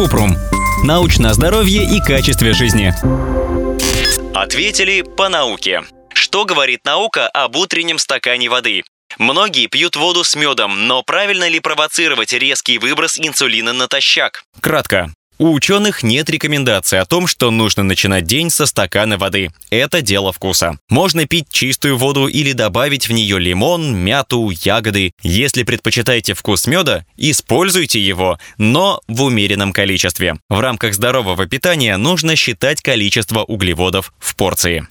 Купрум. Научное здоровье и качестве жизни. Ответили по науке. Что говорит наука об утреннем стакане воды? Многие пьют воду с медом, но правильно ли провоцировать резкий выброс инсулина натощак? Кратко. У ученых нет рекомендации о том, что нужно начинать день со стакана воды. Это дело вкуса. Можно пить чистую воду или добавить в нее лимон, мяту, ягоды. Если предпочитаете вкус меда, используйте его, но в умеренном количестве. В рамках здорового питания нужно считать количество углеводов в порции.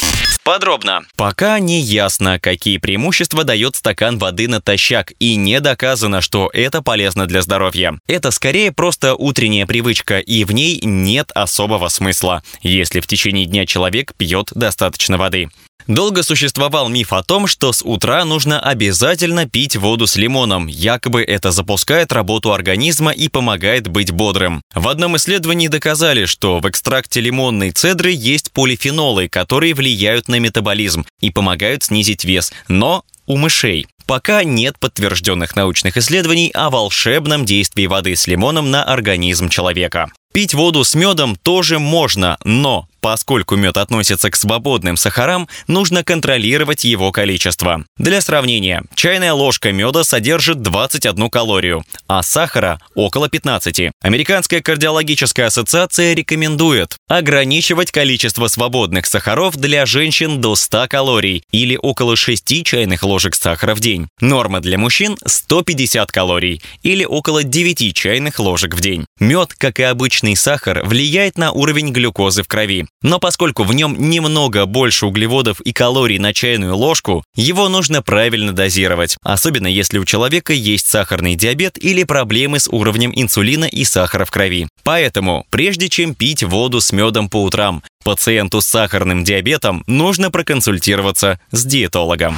Подробно. Пока не ясно, какие преимущества дает стакан воды натощак, и не доказано, что это полезно для здоровья. Это скорее просто утренняя привычка, и в ней нет особого смысла, если в течение дня человек пьет достаточно воды. Долго существовал миф о том, что с утра нужно обязательно пить воду с лимоном, якобы это запускает работу организма и помогает быть бодрым. В одном исследовании доказали, что в экстракте лимонной цедры есть полифенолы, которые влияют на метаболизм и помогают снизить вес, но у мышей. Пока нет подтвержденных научных исследований о волшебном действии воды с лимоном на организм человека. Пить воду с медом тоже можно, но Поскольку мед относится к свободным сахарам, нужно контролировать его количество. Для сравнения, чайная ложка меда содержит 21 калорию, а сахара – около 15. Американская кардиологическая ассоциация рекомендует ограничивать количество свободных сахаров для женщин до 100 калорий или около 6 чайных ложек сахара в день. Норма для мужчин – 150 калорий или около 9 чайных ложек в день. Мед, как и обычный сахар, влияет на уровень глюкозы в крови. Но поскольку в нем немного больше углеводов и калорий на чайную ложку, его нужно правильно дозировать, особенно если у человека есть сахарный диабет или проблемы с уровнем инсулина и сахара в крови. Поэтому, прежде чем пить воду с медом по утрам, Пациенту с сахарным диабетом нужно проконсультироваться с диетологом.